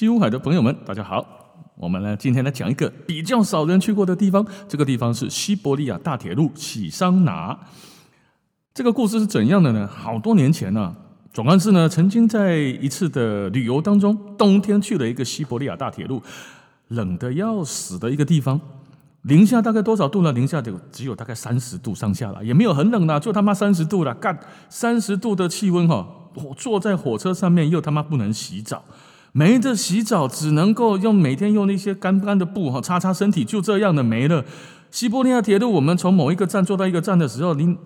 西乌海的朋友们，大家好。我们呢，今天来讲一个比较少人去过的地方。这个地方是西伯利亚大铁路喜桑拿。这个故事是怎样的呢？好多年前呢，总干事呢曾经在一次的旅游当中，冬天去了一个西伯利亚大铁路，冷的要死的一个地方。零下大概多少度呢？零下就只有大概三十度上下了，也没有很冷啦，就他妈三十度了。干三十度的气温哈，我坐在火车上面又他妈不能洗澡。没得洗澡，只能够用每天用那些干干的布哈擦擦身体，就这样的没了。西伯利亚铁路，我们从某一个站坐到一个站的时候，您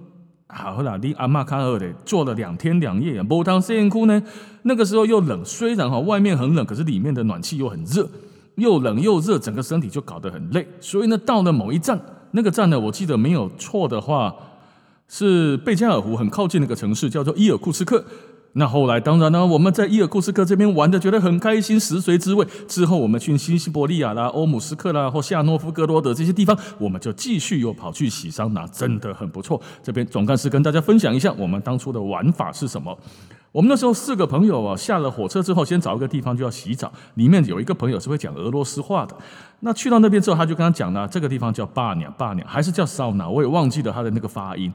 好了，您阿妈看二的坐了两天两夜，波汤森库呢，那个时候又冷，虽然哈外面很冷，可是里面的暖气又很热，又冷又热，整个身体就搞得很累。所以呢，到了某一站，那个站呢，我记得没有错的话，是贝加尔湖很靠近那个城市，叫做伊尔库斯克。那后来当然呢，我们在伊尔库斯克这边玩的觉得很开心，食髓知味。之后我们去新西伯利亚啦、欧姆斯克啦或夏诺夫哥罗德这些地方，我们就继续又跑去洗桑拿，真的很不错。这边总干事跟大家分享一下我们当初的玩法是什么。我们那时候四个朋友啊，下了火车之后，先找一个地方就要洗澡。里面有一个朋友是会讲俄罗斯话的。那去到那边之后，他就跟他讲了，这个地方叫巴鸟，巴鸟还是叫桑拿，我也忘记了他的那个发音。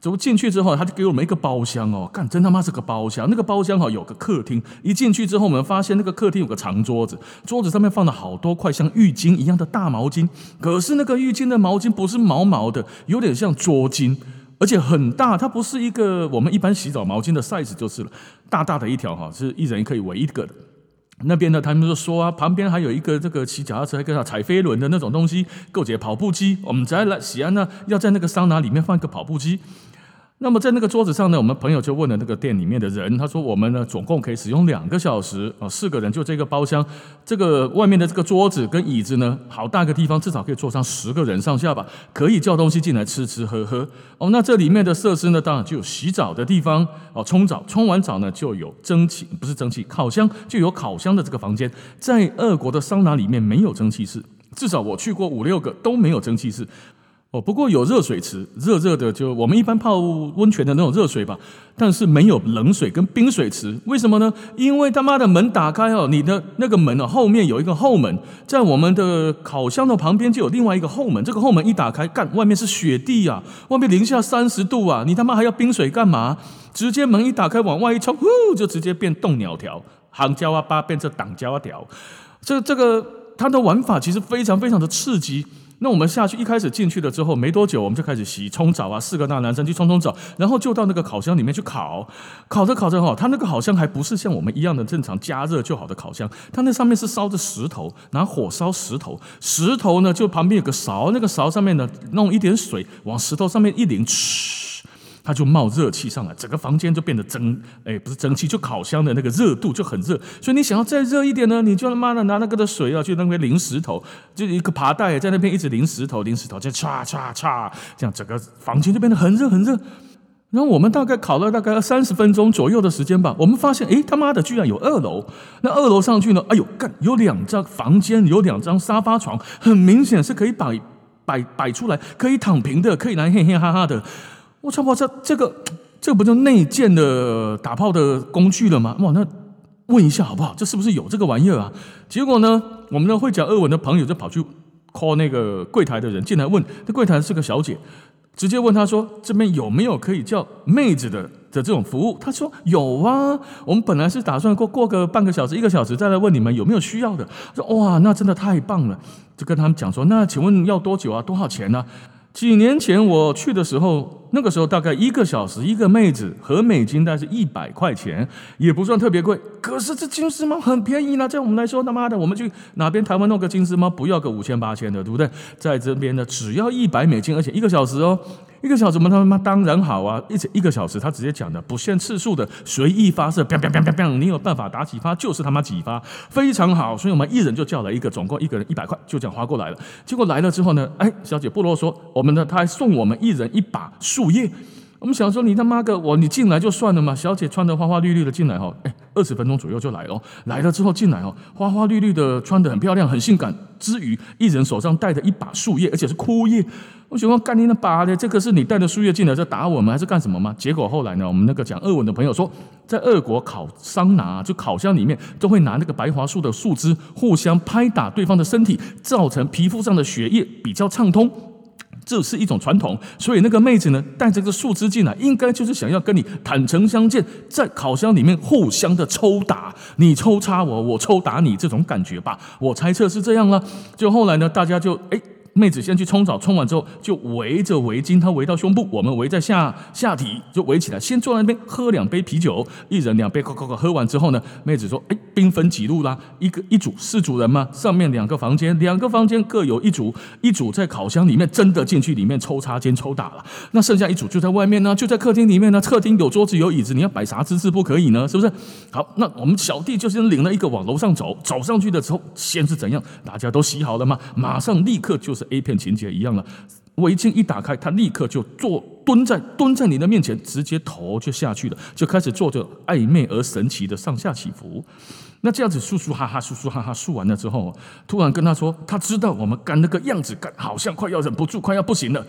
走进去之后，他就给我们一个包厢哦，干真他妈是个包厢。那个包厢哈有个客厅，一进去之后，我们发现那个客厅有个长桌子，桌子上面放了好多块像浴巾一样的大毛巾。可是那个浴巾的毛巾不是毛毛的，有点像桌巾，而且很大。它不是一个我们一般洗澡毛巾的 size 就是了，大大的一条哈，是一人可以围一个的。那边呢，他们就说啊，旁边还有一个这个骑脚踏车、跟踩飞轮的那种东西，够解跑步机。我们再来西安呢，要在那个桑拿里面放一个跑步机。那么在那个桌子上呢，我们朋友就问了那个店里面的人，他说：“我们呢总共可以使用两个小时啊，四个人就这个包厢，这个外面的这个桌子跟椅子呢，好大个地方，至少可以坐上十个人上下吧，可以叫东西进来吃吃喝喝哦。那这里面的设施呢，当然就有洗澡的地方哦，冲澡，冲完澡呢就有蒸汽，不是蒸汽，烤箱就有烤箱的这个房间。在俄国的桑拿里面没有蒸汽室，至少我去过五六个都没有蒸汽室。”哦，不过有热水池，热热的，就我们一般泡温泉的那种热水吧。但是没有冷水跟冰水池，为什么呢？因为他妈的门打开哦，你的那个门哦，后面有一个后门，在我们的烤箱的旁边就有另外一个后门。这个后门一打开，干，外面是雪地啊，外面零下三十度啊，你他妈还要冰水干嘛？直接门一打开，往外一冲，呼，就直接变冻鸟条，行胶啊八变成挡胶啊条。这这个它的玩法其实非常非常的刺激。那我们下去一开始进去了之后没多久，我们就开始洗冲澡啊，四个大男生去冲冲澡，然后就到那个烤箱里面去烤，烤着烤着哈，它那个好像还不是像我们一样的正常加热就好的烤箱，它那上面是烧着石头，拿火烧石头，石头呢就旁边有个勺，那个勺上面呢弄一点水往石头上面一淋，嘘。它就冒热气上来，整个房间就变得蒸，哎，不是蒸汽，就烤箱的那个热度就很热。所以你想要再热一点呢，你就他妈的拿那个的水啊，去那边淋石头，就一个爬袋在那边一直淋石头，淋石头，就唰唰唰，这样整个房间就变得很热很热。然后我们大概烤了大概三十分钟左右的时间吧，我们发现，哎，他妈的，居然有二楼。那二楼上去呢，哎呦，干，有两张房间，有两张沙发床，很明显是可以摆摆摆出来，可以躺平的，可以来嘿嘿哈哈的。我操！我操！这个这个不就内建的打炮的工具了吗？哇！那问一下好不好？这是不是有这个玩意儿啊？结果呢，我们的会讲俄文的朋友就跑去 call 那个柜台的人进来问，那柜台是个小姐，直接问他说：“这边有没有可以叫妹子的的这种服务？”他说：“有啊，我们本来是打算过过个半个小时、一个小时再来问你们有没有需要的。”说：“哇，那真的太棒了！”就跟他们讲说：“那请问要多久啊？多少钱呢？”几年前我去的时候，那个时候大概一个小时一个妹子和美金大概是一百块钱，也不算特别贵。可是这金丝猫很便宜呢，在我们来说，他妈的，我们去哪边台湾弄个金丝猫，不要个五千八千的，对不对？在这边呢，只要一百美金，而且一个小时哦。一个小时，我们他妈当然好啊！一一个小时，他直接讲的不限次数的随意发射，砰砰砰砰砰，你有办法打几发就是他妈几发，非常好。所以我们一人就叫了一个，总共一个人一百块，就这样花过来了。结果来了之后呢，哎，小姐不啰嗦，我们的他还送我们一人一把树叶。我们想说，你他妈个我，你进来就算了嘛。小姐穿的花花绿绿的进来哈，哎，二十分钟左右就来了。来了之后进来哦，花花绿绿的，穿的很漂亮，很性感。之余，一人手上带着一把树叶，而且是枯叶。我喜欢干你那把的，这个是你带着树叶进来在打我们，还是干什么吗？结果后来呢，我们那个讲俄文的朋友说，在俄国烤桑拿，就烤箱里面都会拿那个白桦树的树枝互相拍打对方的身体，造成皮肤上的血液比较畅通。这是一种传统，所以那个妹子呢，带着个树枝进来，应该就是想要跟你坦诚相见，在烤箱里面互相的抽打，你抽插我，我抽打你，这种感觉吧。我猜测是这样了。就后来呢，大家就哎。妹子先去冲澡，冲完之后就围着围巾，她围到胸部，我们围在下下体，就围起来。先坐在那边喝两杯啤酒，一人两杯，喝完之后呢，妹子说：“哎，兵分几路啦？一个一组四组人嘛，上面两个房间，两个房间各有一组，一组在烤箱里面真的进去里面抽插间抽打了，那剩下一组就在外面呢，就在客厅里面呢。客厅有桌子有椅子，你要摆啥姿势不可以呢？是不是？好，那我们小弟就先领了一个往楼上走，走上去的时候，先是怎样？大家都洗好了吗？马上立刻就。A 片情节一样了，围巾一打开，他立刻就坐蹲在蹲在你的面前，直接头就下去了，就开始做着暧昧而神奇的上下起伏。那这样子，叔叔哈哈，叔叔哈哈，说完了之后，突然跟他说，他知道我们干那个样子，干好像快要忍不住，快要不行了。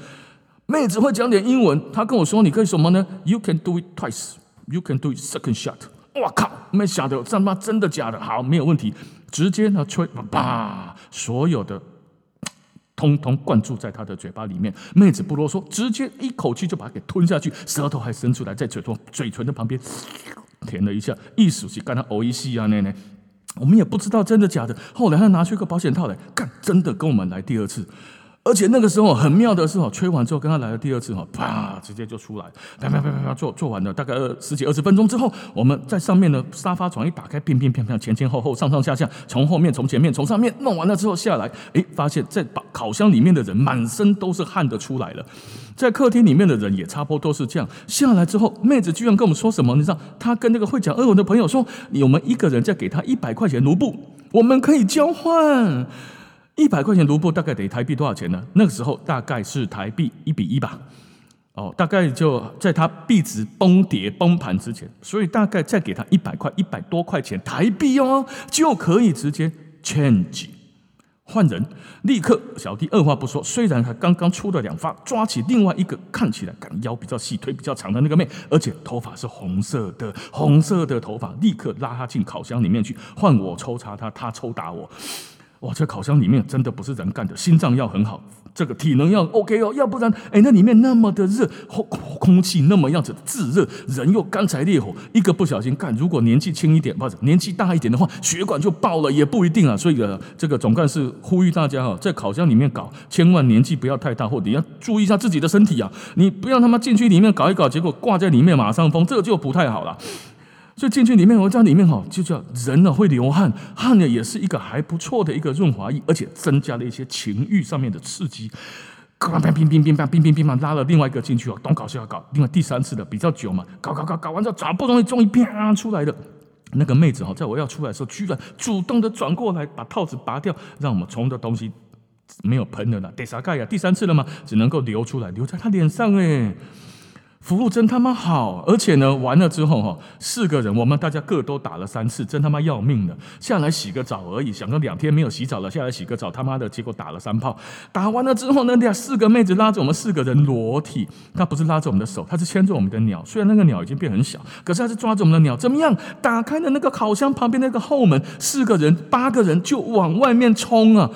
妹子会讲点英文，他跟我说，你可以什么呢？You can do it twice, you can do it second shot。我靠，没想到他妈真的假的？好，没有问题，直接呢吹叭，所有的。通通灌注在他的嘴巴里面，妹子不啰嗦，直接一口气就把它给吞下去，舌头还伸出来，在嘴唇嘴唇的旁边舔了一下，意思是干他呕一吸啊，奶奶，我们也不知道真的假的。后来他拿出一个保险套来，干真的跟我们来第二次。而且那个时候很妙的是哦，吹完之后跟他来了第二次哈，啪，直接就出来，啪啪啪啪啪做做完了，大概十几二十分钟之后，我们在上面的沙发床一打开，乒乒乓乓，前前后后，上上下下，从后面从前面从上面弄完了之后下来，哎，发现在把烤箱里面的人满身都是汗的出来了，在客厅里面的人也差不多是这样。下来之后，妹子居然跟我们说什么？你知道，她跟那个会讲俄文的朋友说，我们一个人再给他一百块钱卢布，我们可以交换。一百块钱卢布大概得台币多少钱呢？那个时候大概是台币一比一吧，哦，大概就在它币值崩跌崩盘之前，所以大概再给他一百块，一百多块钱台币哦，就可以直接 change 换人，立刻小弟二话不说，虽然他刚刚出了两发，抓起另外一个看起来腰比较细、腿比较长的那个妹，而且头发是红色的，红色的头发，立刻拉他进烤箱里面去，换我抽查他，他抽打我。哇，这烤箱里面真的不是人干的，心脏要很好，这个体能要 OK 哦，要不然，哎，那里面那么的热，空空气那么样子炙热，人又干柴烈火，一个不小心干，如果年纪轻一点或者年纪大一点的话，血管就爆了，也不一定啊。所以呢，这个总干事呼吁大家哈，在烤箱里面搞，千万年纪不要太大，或者要注意一下自己的身体啊，你不要他妈进去里面搞一搞，结果挂在里面马上疯，这个就不太好了。所以进去里面我在里面哈就叫人呢会流汗汗呢也是一个还不错的一个润滑液而且增加了一些情欲上面的刺激。咔乒乒乓乒乒乓拉了另外一个进去哦东搞西要搞另外第三次的比较久嘛搞搞搞搞完之后好不容易终于啪出来的那个妹子哈在我要出来的时候居然主动的转过来把套子拔掉让我们冲的东西没有喷的了得啥盖呀第三次了嘛只能够流出来流在她脸上诶服务真他妈好，而且呢，完了之后哈，四个人我们大家各都打了三次，真他妈要命的。下来洗个澡而已，想说两天没有洗澡了，下来洗个澡，他妈的，结果打了三炮。打完了之后呢，俩四个妹子拉着我们四个人裸体，她不是拉着我们的手，她是牵着我们的鸟。虽然那个鸟已经变很小，可是她是抓着我们的鸟。怎么样？打开了那个烤箱旁边那个后门，四个人八个人就往外面冲啊！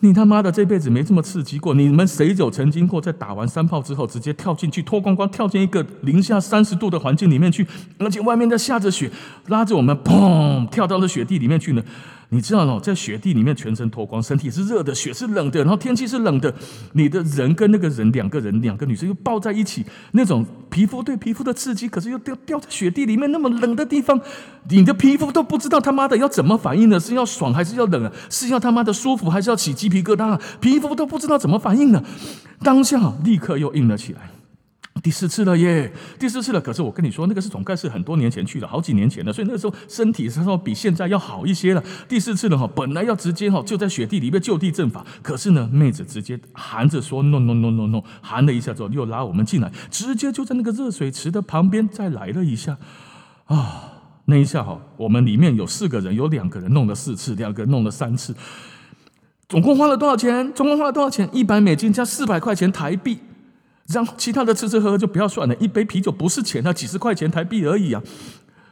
你他妈的这辈子没这么刺激过！你们谁有曾经过在打完三炮之后直接跳进去脱光光跳进一个零下三十度的环境里面去，而且外面在下着雪，拉着我们砰跳到了雪地里面去呢？你知道哦，在雪地里面全身脱光，身体是热的，雪是冷的，然后天气是冷的，你的人跟那个人两个人两个女生又抱在一起，那种皮肤对皮肤的刺激，可是又掉掉在雪地里面那么冷的地方，你的皮肤都不知道他妈的要怎么反应呢？是要爽还是要冷啊？是要他妈的舒服还是要起鸡皮疙瘩？皮肤都不知道怎么反应呢？当下立刻又硬了起来。第四次了耶，第四次了。可是我跟你说，那个是总干事很多年前去了，好几年前了，所以那个时候身体是说比现在要好一些了。第四次了哈，本来要直接哈就在雪地里面就地正法，可是呢，妹子直接含着说 no no no no no，含了一下之后又拉我们进来，直接就在那个热水池的旁边再来了一下，啊，那一下哈，我们里面有四个人，有两个人弄了四次，两个人弄了三次，总共花了多少钱？总共花了多少钱？一百美金加四百块钱台币。然后其他的吃吃喝喝就不要算了，一杯啤酒不是钱啊，几十块钱台币而已啊。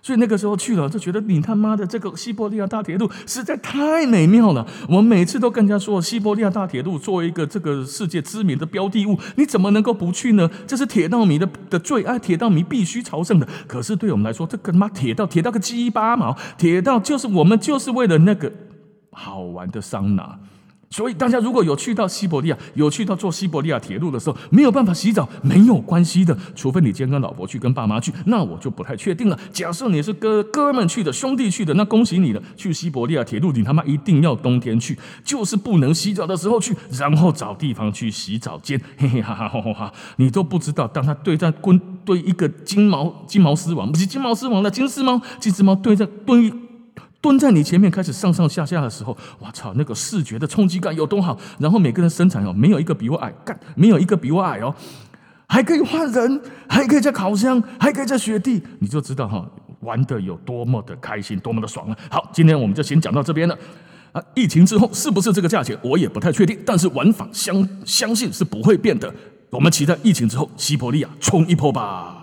所以那个时候去了，就觉得你他妈的这个西伯利亚大铁路实在太美妙了。我每次都跟人家说，西伯利亚大铁路作为一个这个世界知名的标的物，你怎么能够不去呢？这是铁道迷的的最爱，铁道迷必须朝圣的。可是对我们来说，这个妈铁道铁道个鸡巴毛，铁道就是我们就是为了那个好玩的桑拿。所以大家如果有去到西伯利亚，有去到坐西伯利亚铁路的时候，没有办法洗澡，没有关系的，除非你今天跟老婆去，跟爸妈去，那我就不太确定了。假设你是哥哥们去的，兄弟去的，那恭喜你了，去西伯利亚铁路，你他妈一定要冬天去，就是不能洗澡的时候去，然后找地方去洗澡间，嘿嘿哈哈哈哈哈，你都不知道，当他对战蹲对一个金毛金毛狮王，不是金毛狮王的金丝猫，金丝猫对着蹲。蹲在你前面开始上上下下的时候，我操，那个视觉的冲击感有多好！然后每个人身材哦，没有一个比我矮，干，没有一个比我矮哦，还可以换人，还可以在烤箱，还可以在雪地，你就知道哈，玩的有多么的开心，多么的爽了。好，今天我们就先讲到这边了。啊，疫情之后是不是这个价钱，我也不太确定，但是玩法相相信是不会变的。我们期待疫情之后，西伯利亚冲一波吧。